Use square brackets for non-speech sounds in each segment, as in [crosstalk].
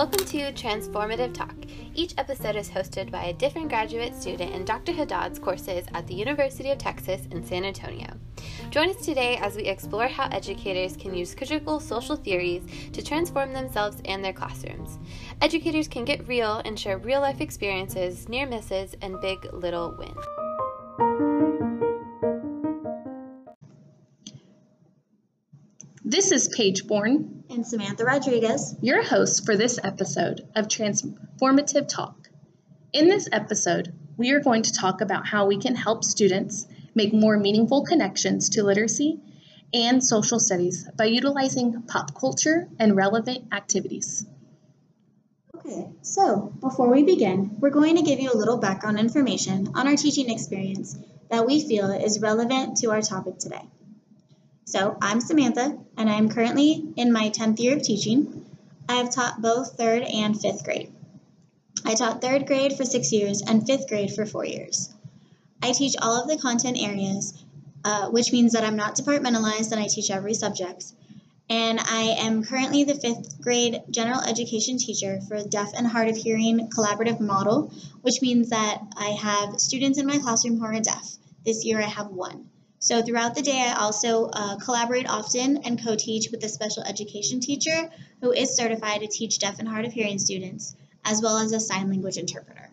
Welcome to Transformative Talk. Each episode is hosted by a different graduate student in Dr. Haddad's courses at the University of Texas in San Antonio. Join us today as we explore how educators can use critical social theories to transform themselves and their classrooms. Educators can get real and share real life experiences, near misses, and big little wins. This is Paige Bourne, and Samantha Rodriguez. your host for this episode of Transformative Talk. In this episode, we are going to talk about how we can help students make more meaningful connections to literacy and social studies by utilizing pop culture and relevant activities. Okay, so before we begin, we're going to give you a little background information on our teaching experience that we feel is relevant to our topic today. So, I'm Samantha, and I am currently in my 10th year of teaching. I have taught both third and fifth grade. I taught third grade for six years and fifth grade for four years. I teach all of the content areas, uh, which means that I'm not departmentalized and I teach every subject. And I am currently the fifth grade general education teacher for a deaf and hard of hearing collaborative model, which means that I have students in my classroom who are deaf. This year I have one. So throughout the day, I also uh, collaborate often and co-teach with a special education teacher who is certified to teach deaf and hard of hearing students, as well as a sign language interpreter.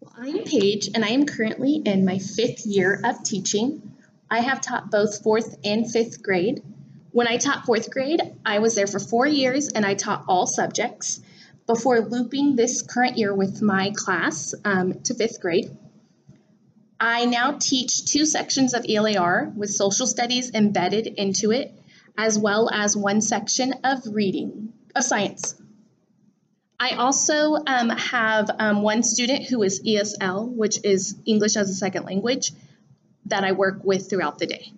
Well, I am Paige, and I am currently in my fifth year of teaching. I have taught both fourth and fifth grade. When I taught fourth grade, I was there for four years and I taught all subjects before looping this current year with my class um, to fifth grade. I now teach two sections of ELAR with social studies embedded into it, as well as one section of reading, of science. I also um, have um, one student who is ESL, which is English as a Second Language, that I work with throughout the day.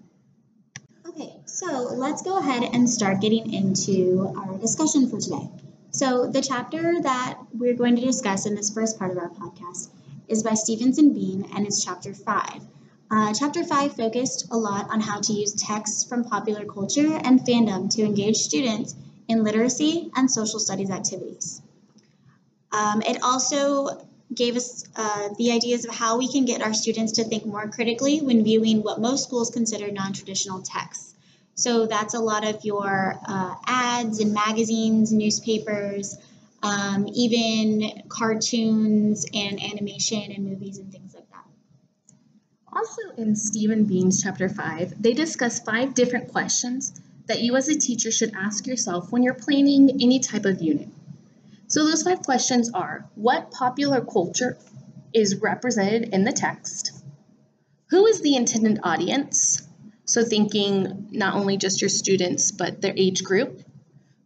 Okay, so let's go ahead and start getting into our discussion for today. So, the chapter that we're going to discuss in this first part of our podcast is by Stevens and Bean and it's chapter 5. Uh, chapter 5 focused a lot on how to use texts from popular culture and fandom to engage students in literacy and social studies activities. Um, it also gave us uh, the ideas of how we can get our students to think more critically when viewing what most schools consider non traditional texts. So that's a lot of your uh, ads and magazines, newspapers, um, even cartoons and animation and movies and things like that. Also, in Stephen Bean's chapter 5, they discuss five different questions that you as a teacher should ask yourself when you're planning any type of unit. So, those five questions are What popular culture is represented in the text? Who is the intended audience? So, thinking not only just your students, but their age group.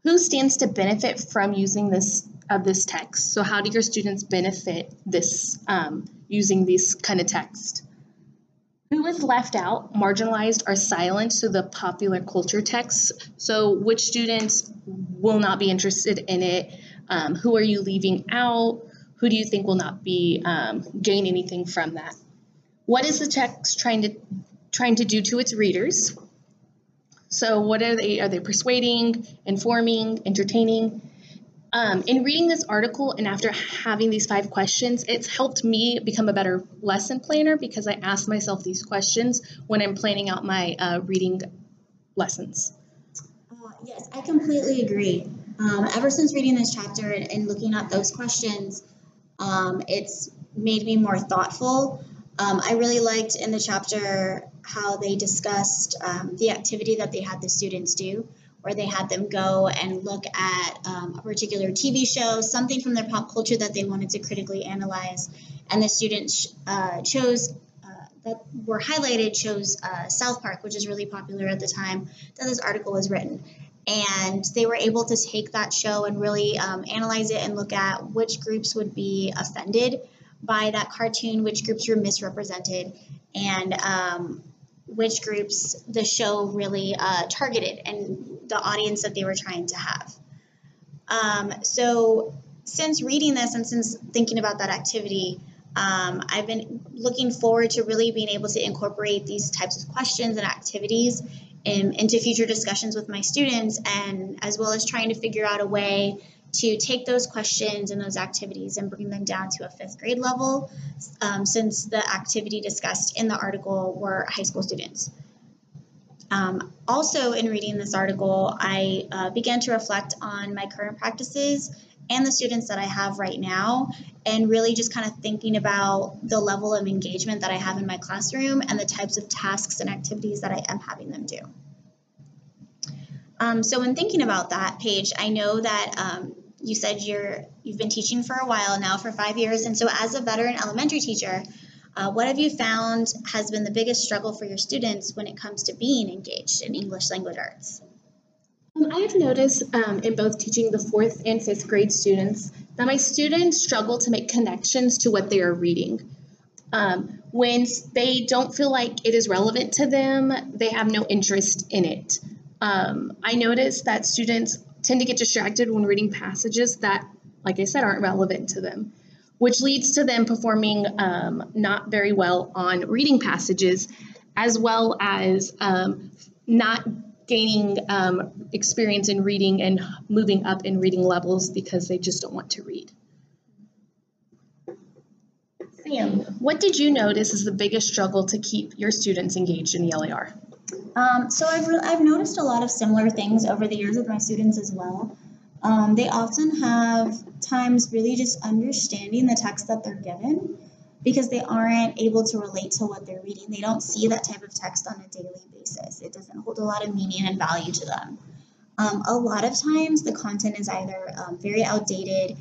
Who stands to benefit from using this of this text? So, how do your students benefit this um, using this kind of text? Who is left out, marginalized, or silenced to the popular culture texts? So, which students will not be interested in it? Um, who are you leaving out? Who do you think will not be um, gain anything from that? What is the text trying to trying to do to its readers? So, what are they? Are they persuading, informing, entertaining? Um, in reading this article and after having these five questions, it's helped me become a better lesson planner because I ask myself these questions when I'm planning out my uh, reading lessons. Uh, yes, I completely agree. Um, ever since reading this chapter and, and looking at those questions, um, it's made me more thoughtful. Um, I really liked in the chapter how they discussed um, the activity that they had the students do where they had them go and look at um, a particular TV show, something from their pop culture that they wanted to critically analyze. And the students uh, chose, uh, that were highlighted, chose uh, South Park, which is really popular at the time that this article was written. And they were able to take that show and really um, analyze it and look at which groups would be offended by that cartoon, which groups were misrepresented, and um, which groups the show really uh, targeted and the audience that they were trying to have. Um, so, since reading this and since thinking about that activity, um, I've been looking forward to really being able to incorporate these types of questions and activities in, into future discussions with my students, and as well as trying to figure out a way to take those questions and those activities and bring them down to a fifth grade level, um, since the activity discussed in the article were high school students. Um, also, in reading this article, I uh, began to reflect on my current practices and the students that I have right now, and really just kind of thinking about the level of engagement that I have in my classroom and the types of tasks and activities that I am having them do. Um, so, when thinking about that, Paige, I know that um, you said you're you've been teaching for a while now, for five years, and so as a veteran elementary teacher, uh, what have you found has been the biggest struggle for your students when it comes to being engaged in English language arts? Um, I have noticed um, in both teaching the fourth and fifth grade students that my students struggle to make connections to what they are reading. Um, when they don't feel like it is relevant to them, they have no interest in it. Um, I notice that students tend to get distracted when reading passages that, like I said, aren't relevant to them which leads to them performing um, not very well on reading passages, as well as um, not gaining um, experience in reading and moving up in reading levels because they just don't want to read. Sam, what did you notice is the biggest struggle to keep your students engaged in the LAR? Um, so I've, I've noticed a lot of similar things over the years with my students as well. Um, they often have times really just understanding the text that they're given because they aren't able to relate to what they're reading. They don't see that type of text on a daily basis. It doesn't hold a lot of meaning and value to them. Um, a lot of times, the content is either um, very outdated,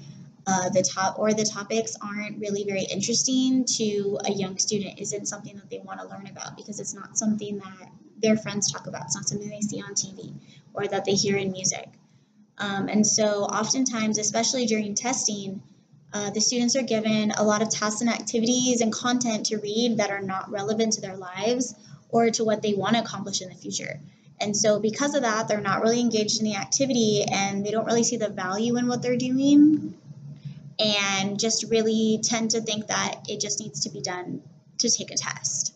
uh, the top or the topics aren't really very interesting to a young student. Isn't something that they want to learn about because it's not something that their friends talk about. It's not something they see on TV or that they hear in music. Um, and so, oftentimes, especially during testing, uh, the students are given a lot of tasks and activities and content to read that are not relevant to their lives or to what they want to accomplish in the future. And so, because of that, they're not really engaged in the activity and they don't really see the value in what they're doing and just really tend to think that it just needs to be done to take a test.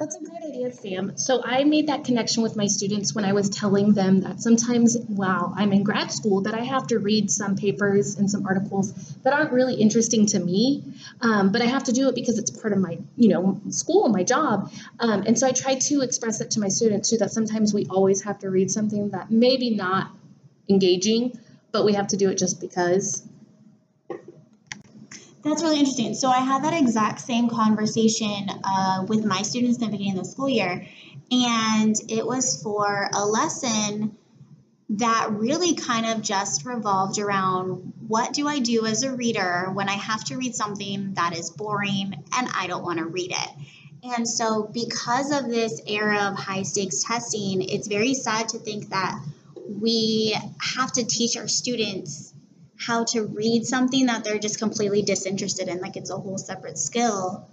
That's a great idea, Sam. So I made that connection with my students when I was telling them that sometimes, wow, I'm in grad school, that I have to read some papers and some articles that aren't really interesting to me, um, but I have to do it because it's part of my, you know, school, my job. Um, and so I try to express it to my students too, that sometimes we always have to read something that maybe not engaging, but we have to do it just because. That's really interesting. So I had that exact same conversation uh, with my students in the beginning of the school year, and it was for a lesson that really kind of just revolved around what do I do as a reader when I have to read something that is boring and I don't want to read it. And so, because of this era of high stakes testing, it's very sad to think that we have to teach our students how to read something that they're just completely disinterested in, like it's a whole separate skill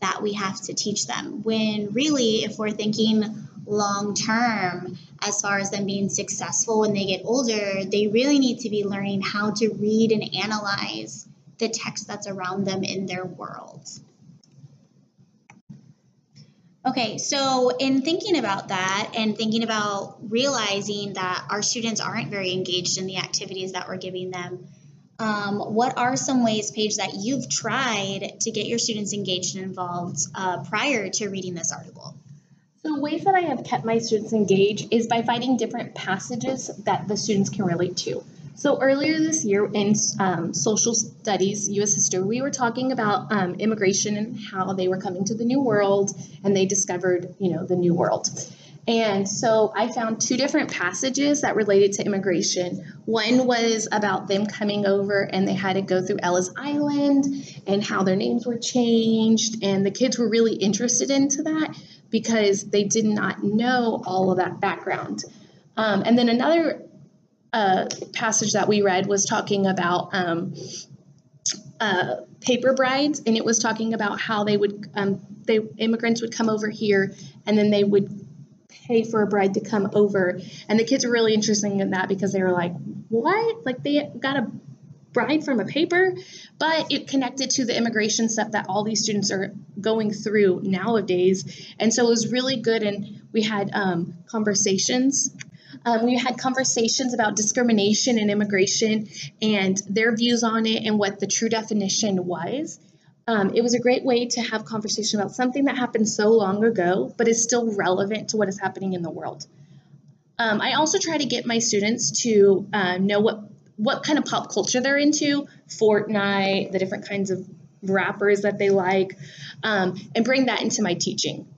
that we have to teach them. When really, if we're thinking long term, as far as them being successful when they get older, they really need to be learning how to read and analyze the text that's around them in their world. Okay, so in thinking about that and thinking about realizing that our students aren't very engaged in the activities that we're giving them, um, what are some ways, Paige, that you've tried to get your students engaged and involved uh, prior to reading this article? So ways that I have kept my students engaged is by finding different passages that the students can relate to. So earlier this year in um, social studies, U.S. history, we were talking about um, immigration and how they were coming to the New World, and they discovered, you know, the New World. And so I found two different passages that related to immigration. One was about them coming over and they had to go through Ellis Island and how their names were changed, and the kids were really interested into that because they did not know all of that background. Um, and then another uh, passage that we read was talking about um, uh, paper brides, and it was talking about how they would, um, they immigrants would come over here, and then they would pay for a bride to come over, and the kids were really interested in that because they were like, "What? Like they got a bride from a paper?" But it connected to the immigration stuff that all these students are going through nowadays, and so it was really good, and we had um, conversations Um, we had conversations about discrimination and immigration and their views on it and what the true definition was. Um, it was a great way to have conversation about something that happened so long ago, but is still relevant to what is happening in the world. Um, I also try to get my students to uh, know what what kind of pop culture they're into, Fortnite, the different kinds of rappers that they like, um, and bring that into my teaching.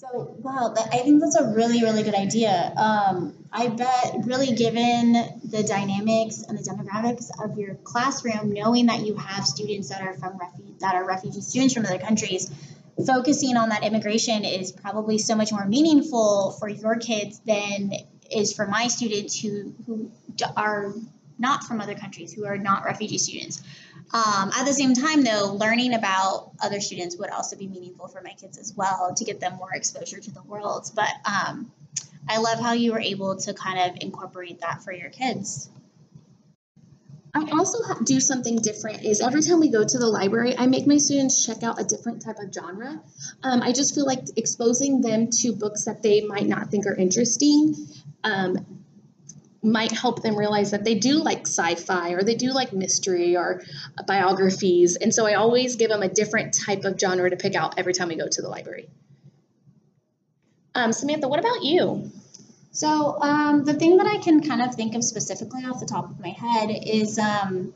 So, wow, I think that's a really, really good idea. Um, I bet, really, given the dynamics and the demographics of your classroom, knowing that you have students that are from refu- that are refugee students from other countries, focusing on that immigration is probably so much more meaningful for your kids than is for my students who who are not from other countries, who are not refugee students. Um, at the same time, though, learning about other students would also be meaningful for my kids as well to get them more exposure to the world. But um, I love how you were able to kind of incorporate that for your kids. I also do something different is every time we go to the library, I make my students check out a different type of genre. Um, I just feel like exposing them to books that they might not think are interesting um, might help them realize that they do like sci-fi or they do like mystery or biographies. And so i always give them a different type of genre to pick out every time we go to the library. Um, samantha what about you? So um, the thing that i can kind of think of specifically off the top of my head is um,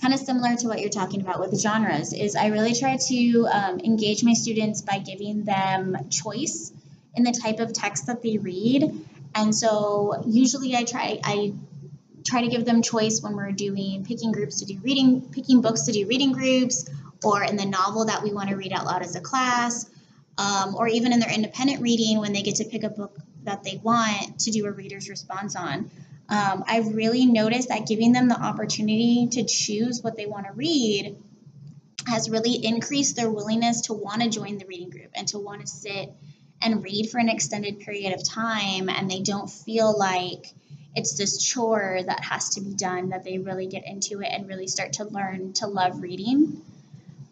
kind of similar to what you're talking about with the genres is i really try to um, engage my students by giving them choice in the type of text that they read and so usually I try I try to give them choice when we're doing picking groups to do reading, picking books to do reading groups, or in the novel that we want to read out loud as a class, um, or even in their independent reading when they get to pick a book that they want to do a reader's response on. Um, I've really noticed that giving them the opportunity to choose what they want to read has really increased their willingness to want to join the reading group and to want to sit and read for an extended period of time and they don't feel like it's this chore that has to be done that they really get into it and really start to learn to love reading.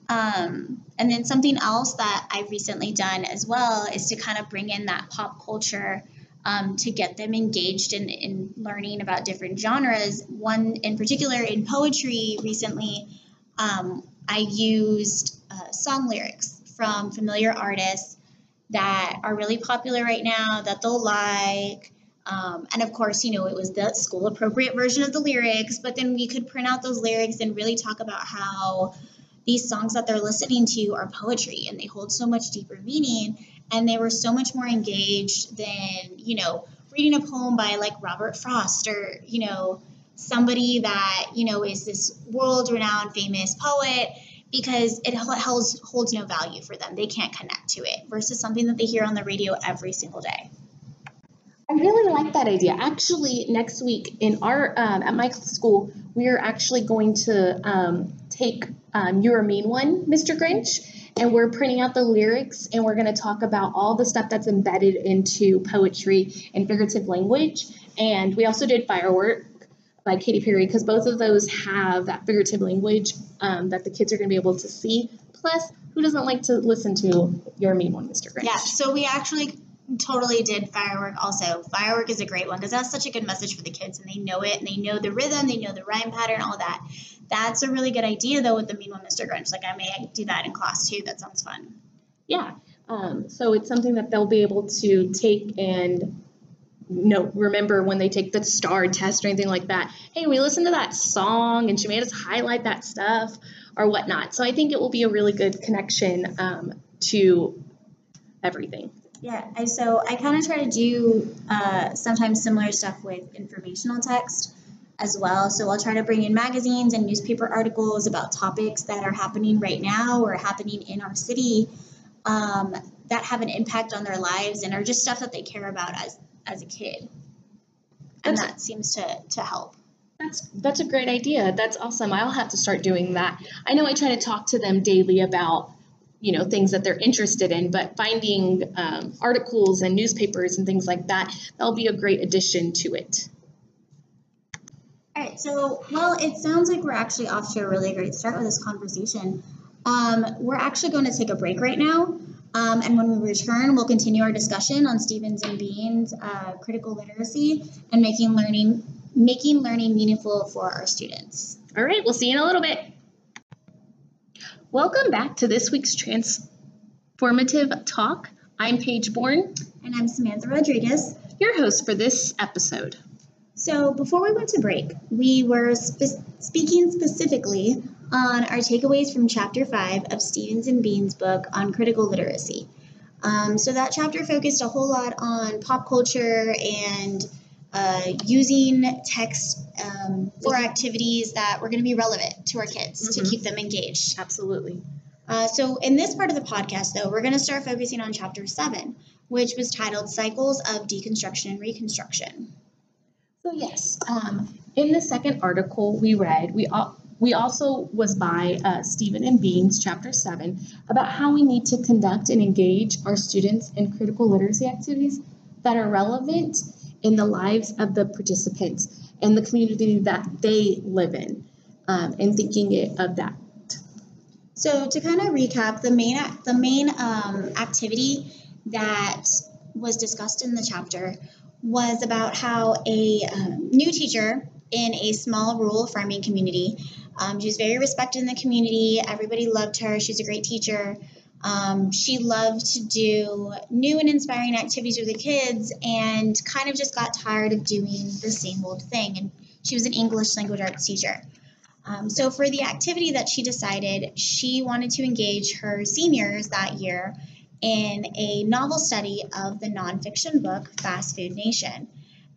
Um, and then something else that I've recently done as well is to kind of bring in that pop culture um, to get them engaged in, in learning about different genres. One in particular in poetry recently, um, I used uh, song lyrics from familiar artists that are really popular right now that they'll like. Um, and of course, you know, it was the school appropriate version of the lyrics, but then we could print out those lyrics and really talk about how these songs that they're listening to are poetry and they hold so much deeper meaning. And they were so much more engaged than, you know, reading a poem by like Robert Frost or, you know, somebody that, you know, is this world renowned famous poet because it holds holds no value for them. They can't connect to it versus something that they hear on the radio every single day. I really like that idea. Actually, next week in our um, at my school, we are actually going to um, take um, "You're One," Mr. Grinch, and we're printing out the lyrics, and we're going to talk about all the stuff that's embedded into poetry and figurative language. And we also did firework by Katy Perry because both of those have that figurative language um, that the kids are going to be able to see. Plus, who doesn't like to listen to You're a Mean One, Mr. Grinch? Yeah, so we actually totally did firework also. Firework is a great one because that's such a good message for the kids and they know it and they know the rhythm, they know the rhyme pattern, all that. That's a really good idea though with the Mean One, Mr. Grinch. Like I may do that in class too. That sounds fun. Yeah. Um, so it's something that they'll be able to take and no remember when they take the STAAR test or anything like that. Hey we listened to that song and she made us highlight that stuff or whatnot. So i think it will be a really good connection um, to everything. Yeah I, so i kind of try to do uh, sometimes similar stuff with informational text as well. So i'll try to bring in magazines and newspaper articles about topics that are happening right now or happening in our city um, that have an impact on their lives and are just stuff that they care about as as a kid. And that's, that seems to, to help. That's that's a great idea. That's awesome. I'll have to start doing that. I know I try to talk to them daily about you know things that they're interested in, but finding um, articles and newspapers and things like that that'll be a great addition to it. All right. So well, it sounds like we're actually off to a really great start with this conversation. Um, we're actually going to take a break right now. Um, and when we return, we'll continue our discussion on Stevens and Bean's uh, critical literacy and making learning making learning meaningful for our students. All right, we'll see you in a little bit. Welcome back to this week's transformative talk. I'm Paige Bourne, And I'm Samantha Rodriguez. your host for this episode. So before we went to break, we were spe- speaking specifically on our takeaways from Chapter 5 of Stevens and Bean's book on critical literacy. Um, so that chapter focused a whole lot on pop culture and uh, using text um, for activities that were going to be relevant to our kids to Mhm. keep them engaged. Absolutely. Uh, so, in this part of the podcast, though, we're going to start focusing on chapter seven, which was titled Cycles of Deconstruction and Reconstruction. So yes, um, in the second article we read, we al- we also was by uh, Stephen and Beans, chapter seven, about how we need to conduct and engage our students in critical literacy activities that are relevant in the lives of the participants and the community that they live in, um, and thinking it, of that. So, to kind of recap, the main the main um, activity that was discussed in the chapter was about how a um, new teacher in a small rural farming community. Um, she was very respected in the community. Everybody loved her. She's a great teacher. Um, she loved to do new and inspiring activities with the kids and kind of just got tired of doing the same old thing. And she was an English language arts teacher. Um, so, for the activity that she decided, she wanted to engage her seniors that year in a novel study of the nonfiction book Fast Food Nation.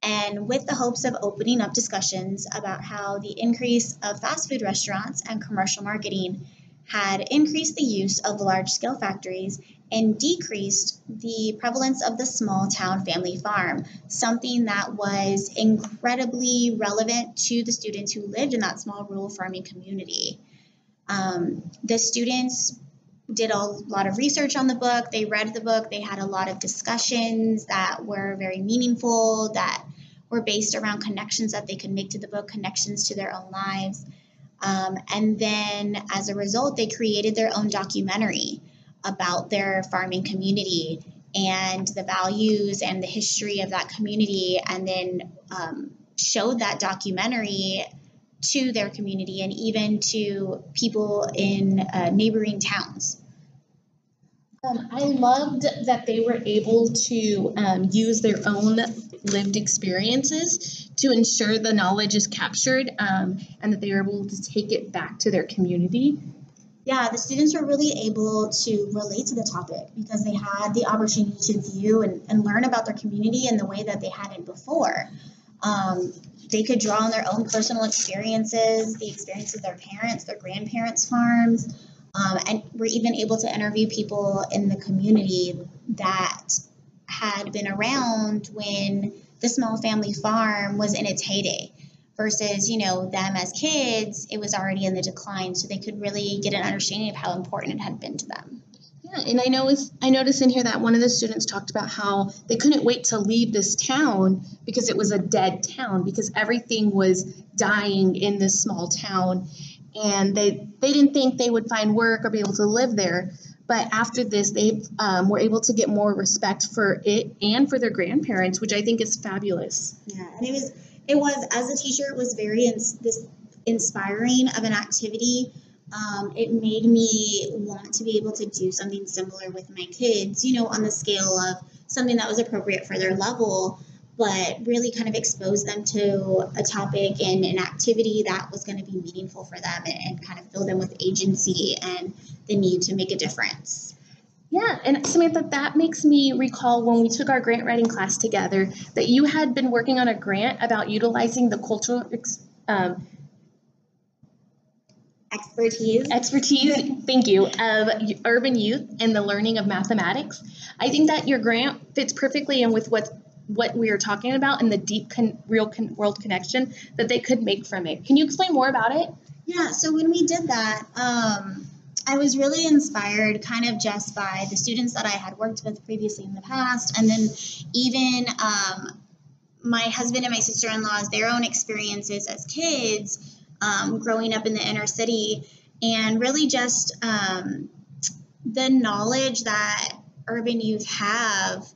And with the hopes of opening up discussions about how the increase of fast food restaurants and commercial marketing had increased the use of large scale factories and decreased the prevalence of the small town family farm, something that was incredibly relevant to the students who lived in that small rural farming community. Um, the students did a lot of research on the book, they read the book, they had a lot of discussions that were very meaningful, that were based around connections that they could make to the book, connections to their own lives. Um, and then as a result, they created their own documentary about their farming community and the values and the history of that community, and then um, showed that documentary to their community and even to people in uh, neighboring towns. Um, I loved that they were able to um, use their own lived experiences to ensure the knowledge is captured um, and that they are able to take it back to their community. Yeah, the students were really able to relate to the topic because they had the opportunity to view and, and learn about their community in the way that they hadn't before. Um, they could draw on their own personal experiences, the experiences of their parents, their grandparents' farms, um, and were even able to interview people in the community that had been around when the small family farm was in its heyday versus you know them as kids it was already in the decline so they could really get an understanding of how important it had been to them Yeah, and I know I noticed in here that one of the students talked about how they couldn't wait to leave this town because it was a dead town because everything was dying in this small town, and they they didn't think they would find work or be able to live there. But after this, they um, were able to get more respect for it and for their grandparents, which I think is fabulous. yeah and it was it was as a teacher it was very this inspiring of an activity um, it made me want to be able to do something similar with my kids you know on the scale of something that was appropriate for their level but really kind of expose them to a topic and an activity that was going to be meaningful for them and, and kind of fill them with agency and the need to make a difference Yeah, and Samantha, that makes me recall when we took our grant writing class together that you had been working on a grant about utilizing the cultural ex- um, expertise expertise, [laughs] thank you, of urban youth and the learning of mathematics. I think that your grant fits perfectly in with what what we are talking about and the deep con- real con- world connection that they could make from it. Can you explain more about it? Yeah, so when we did that, um, I was really inspired kind of just by the students that I had worked with previously in the past, and then even um, my husband and my sister in law's their own experiences as kids um, growing up in the inner city, and really just um, the knowledge that urban youth have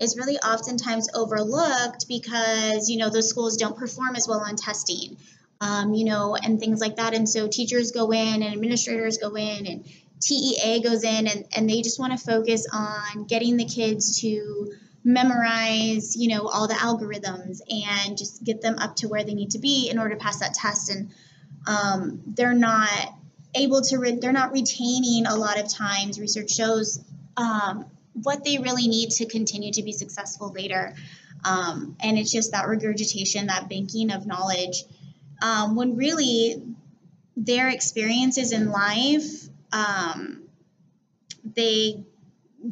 is really oftentimes overlooked because you know those schools don't perform as well on testing um, you know and things like that and so teachers go in and administrators go in and TEA goes in and, and they just want to focus on getting the kids to memorize, you know, all the algorithms and just get them up to where they need to be in order to pass that test. And um, they're not able to, re- they're not retaining a lot of times, research shows, um, what they really need to continue to be successful later. Um, and it's just that regurgitation, that banking of knowledge, um, when really their experiences in life um, they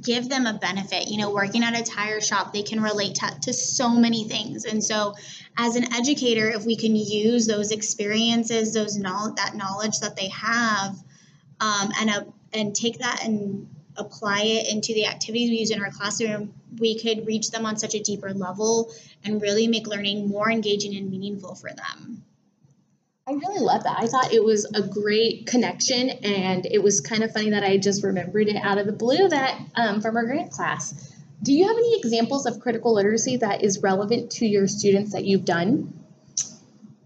give them a benefit. You know, working at a tire shop, they can relate to, to so many things. And so, as an educator, if we can use those experiences, those knowledge, that knowledge that they have, um, and a, and take that and apply it into the activities we use in our classroom, we could reach them on such a deeper level and really make learning more engaging and meaningful for them. I really love that. I thought it was a great connection, and it was kind of funny that I just remembered it out of the blue that um, from our grant class. Do you have any examples of critical literacy that is relevant to your students that you've done?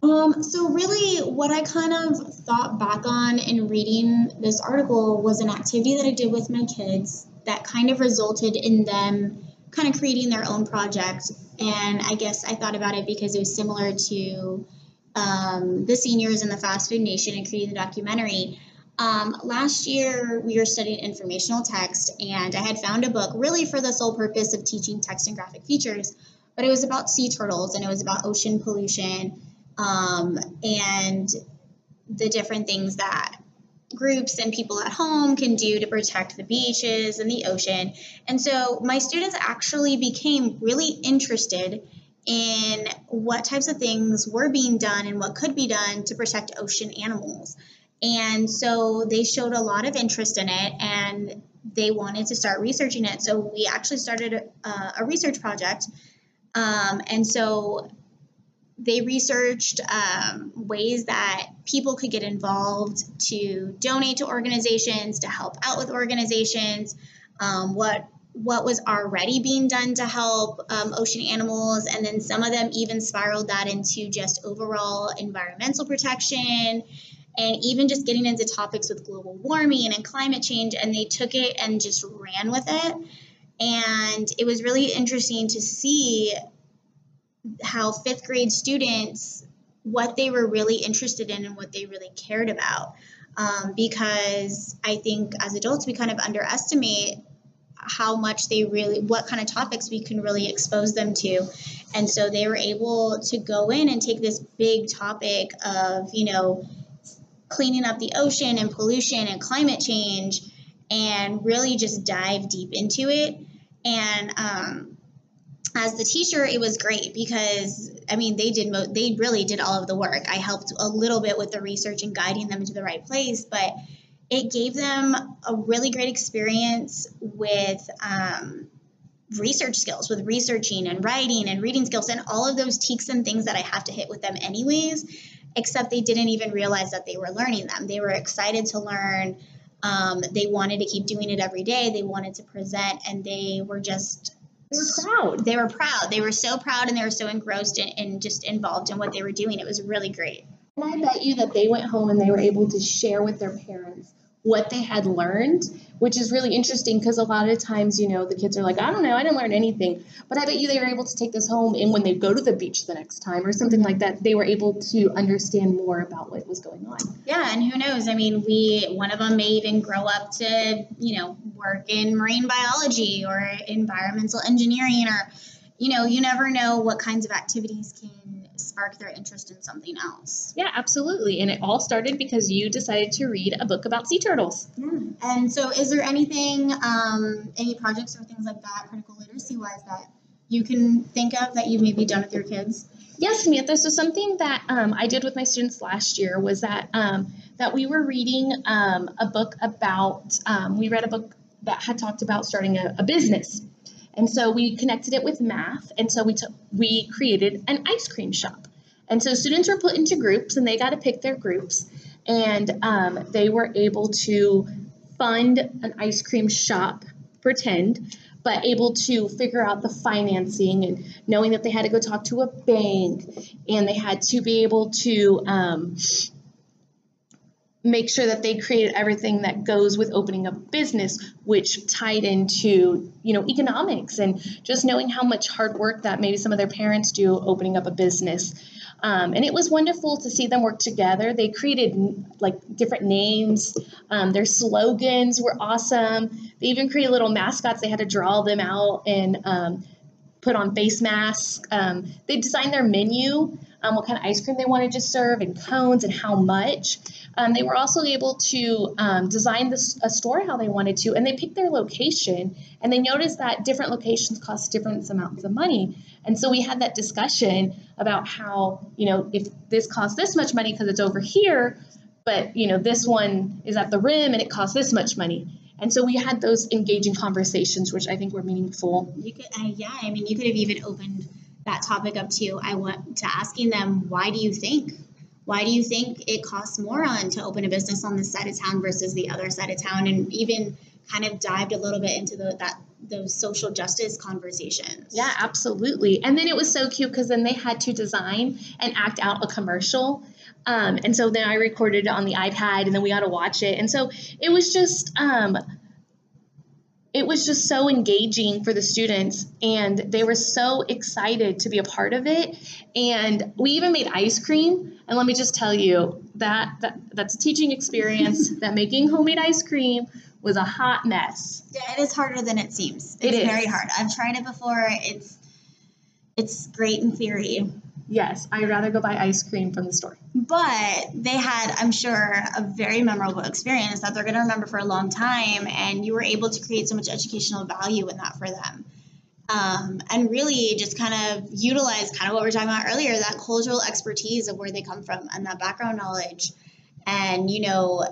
Um, so really what I kind of thought back on in reading this article was an activity that I did with my kids that kind of resulted in them kind of creating their own project. And I guess I thought about it because it was similar to um, the seniors in the Fast Food Nation and creating the documentary. Um, last year, we were studying informational text, and I had found a book really for the sole purpose of teaching text and graphic features, but it was about sea turtles and it was about ocean pollution um, and the different things that groups and people at home can do to protect the beaches and the ocean. And so my students actually became really interested in what types of things were being done and what could be done to protect ocean animals. And so they showed a lot of interest in it and they wanted to start researching it. So we actually started a, a research project. Um, and so they researched um, ways that people could get involved to donate to organizations, to help out with organizations, um, what what was already being done to help um, ocean animals, and then some of them even spiraled that into just overall environmental protection and even just getting into topics with global warming and climate change. And they took it and just ran with it. And it was really interesting to see how fifth grade students what they were really interested in and what they really cared about. Um, because I think as adults, we kind of underestimate how much they really, what kind of topics we can really expose them to. And so they were able to go in and take this big topic of, you know, cleaning up the ocean and pollution and climate change and really just dive deep into it. And um, as the teacher, it was great because I mean they did mo- they really did all of the work. I helped a little bit with the research and guiding them into the right place, but it gave them a really great experience with um, research skills, with researching and writing and reading skills, and all of those TEKS and things that I have to hit with them anyways. Except they didn't even realize that they were learning them. They were excited to learn. Um, they wanted to keep doing it every day. They wanted to present, and they were just they were proud. They were proud. They were so proud, and they were so engrossed and, just involved in what they were doing. It was really great. And I bet you that they went home and they were able to share with their parents what they had learned, which is really interesting because a lot of times, you know, the kids are like, I don't know, I didn't learn anything. But I bet you they were able to take this home and when they go to the beach the next time or something like that, they were able to understand more about what was going on. Yeah, and who knows? I mean, we one of them may even grow up to, you know, work in marine biology or environmental engineering or you know, you never know what kinds of activities can spark their interest in something else. Yeah, absolutely. And it all started because you decided to read a book about sea turtles. Yeah. And so, is there anything, um, any projects or things like that, critical literacy wise, that you can think of that you've maybe done with your kids? Yes, Samantha. So something that um, I did with my students last year was that um, that we were reading um, a book about. Um, we read a book that had talked about starting a, a business. And so we connected it with math, and so we took we created an ice cream shop. And so students were put into groups, and they got to pick their groups, and um, they were able to fund an ice cream shop pretend, but able to figure out the financing and knowing that they had to go talk to a bank and they had to be able to um, make sure that they created everything that goes with opening a business which tied into you know economics and just knowing how much hard work that maybe some of their parents do opening up a business. Um, and it was wonderful to see them work together. They created like different names. Um, their slogans were awesome. They even created little mascots. They had to draw them out and um, put on face masks. Um, they designed their menu um, what kind of ice cream they wanted to serve and cones and how much um, they were also able to um, design this, a store how they wanted to, and they picked their location. And they noticed that different locations cost different amounts of money. And so we had that discussion about how, you know, if this costs this much money because it's over here, but you know, this one is at the rim and it costs this much money. And so we had those engaging conversations, which I think were meaningful. You could, uh, yeah, I mean, you could have even opened that topic up to I went to asking them, why do you think why do you think it costs more on to open a business on this side of town versus the other side of town? And even kind of dived a little bit into the, that those social justice conversations. Yeah absolutely. And then it was so cute because then they had to design and act out a commercial. Um, and so then i recorded it on the ipad and then we got to watch it. And so it was just um, it was just so engaging for the students and they were so excited to be a part of it. And we even made ice cream and let me just tell you that, that that's a teaching experience [laughs] that making homemade ice cream was a hot mess. Yeah it is harder than it seems. It's it is. very hard. I've tried it before. It's it's great in theory Yes, I'd rather go buy ice cream from the store. But they had, I'm sure, a very memorable experience that they're going to remember for a long time. And you were able to create so much educational value in that for them. Um, and really just kind of utilize kind of what we are talking about earlier that cultural expertise of where they come from and that background knowledge. And, you know,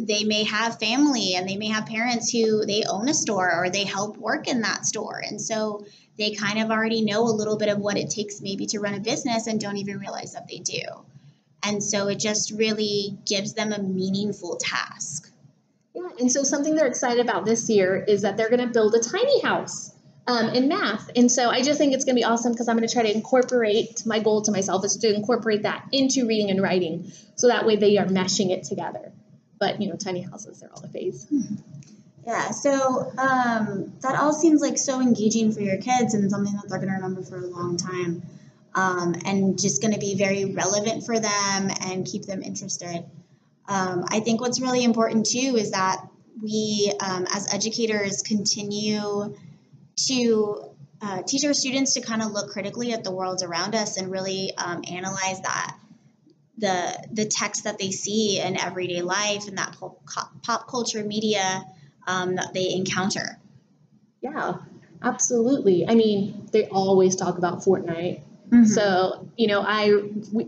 they may have family and they may have parents who they own a store or they help work in that store. And so they kind of already know a little bit of what it takes maybe to run a business and don't even realize that they do. And so it just really gives them a meaningful task. Yeah, and so something they're excited about this year is that they're going to build a tiny house um, in math. And so I just think it's going to be awesome because I'm going to try to incorporate my goal to myself is to incorporate that into reading and writing so that way they are meshing it together. But, you know, tiny houses, they're all the phase. Mm-hmm. Yeah, so um, that all seems like so engaging for your kids and something that they're going to remember for a long time um, and just going to be very relevant for them and keep them interested. Um, I think what's really important too is that we, um, as educators, continue to uh, teach our students to kind of look critically at the world around us and really um, analyze that the the text that they see in everyday life and that pop, pop culture media um, that they encounter. Yeah, absolutely. I mean, they always talk about Fortnite. Mm-hmm. So you know, I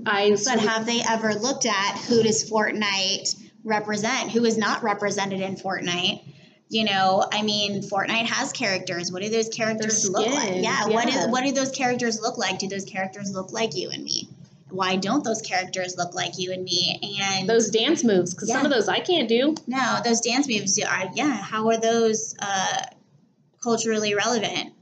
I. But have they ever looked at who does Fortnite represent? Who is not represented in Fortnite? You know, I mean, Fortnite has characters. What do those characters look like? Yeah, yeah. What do what do those characters look like? Do those characters look like you and me? Why don't those characters look like you and me? And those dance moves, because yeah. some of those I can't do. No, those dance moves, are, yeah. How are those uh, culturally relevant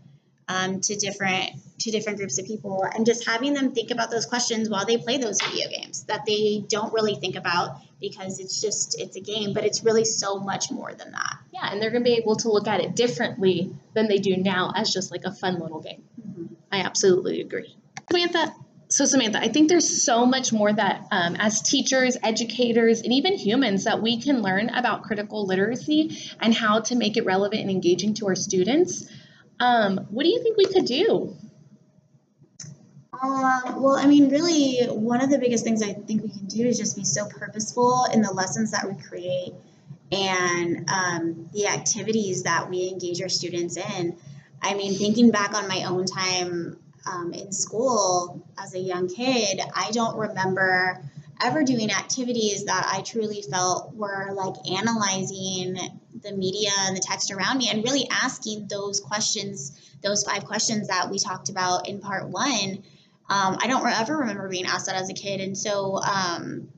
um, to different to different groups of people? And just having them think about those questions while they play those video games that they don't really think about because it's just it's a game, but it's really so much more than that. Yeah, and they're going to be able to look at it differently than they do now as just like a fun little game. Mm-hmm. I absolutely agree. Samantha, so Samantha, I think there's so much more that um, as teachers, educators, and even humans that we can learn about critical literacy and how to make it relevant and engaging to our students. Um, what do you think we could do? Uh, well, I mean, really, one of the biggest things I think we can do is just be so purposeful in the lessons that we create and um, the activities that we engage our students in. I mean, thinking back on my own time um, in school as a young kid, I don't remember ever doing activities that I truly felt were like analyzing the media and the text around me and really asking those questions, those five questions that we talked about in part one. Um, I don't ever remember being asked that as a kid. And so, um,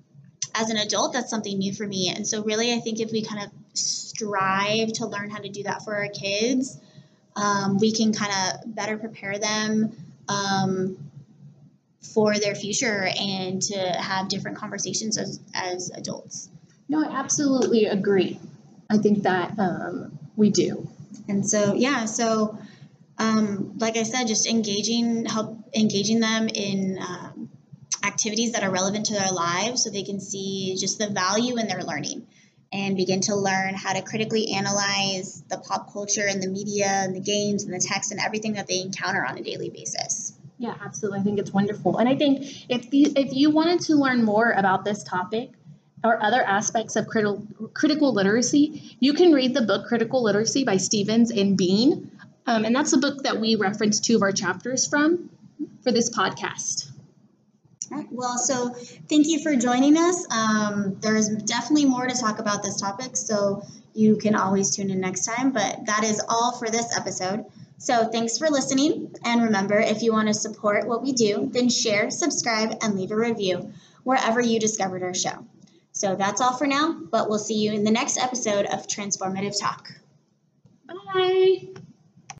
as an adult, that's something new for me. And so, really, I think if we kind of strive to learn how to do that for our kids, um, we can kind of better prepare them um, for their future and to have different conversations as, as adults. No, I absolutely agree. I think that um, we do. And so, yeah, so um, like I said, just engaging, help engaging them in um, activities that are relevant to their lives so they can see just the value in their learning and begin to learn how to critically analyze the pop culture and the media and the games and the text and everything that they encounter on a daily basis. Yeah, absolutely. I think it's wonderful. And I think if the, if you wanted to learn more about this topic or other aspects of critical critical literacy, you can read the book Critical Literacy by Stevens and Bean. Um, and that's the book that we referenced two of our chapters from for this podcast. All right. Well, so thank you for joining us. Um, there's definitely more to talk about this topic, so you can always tune in next time. But that is all for this episode. So thanks for listening. And remember, if you want to support what we do, then share, subscribe, and leave a review wherever you discovered our show. So that's all for now, but we'll see you in the next episode of Transformative Talk. Bye.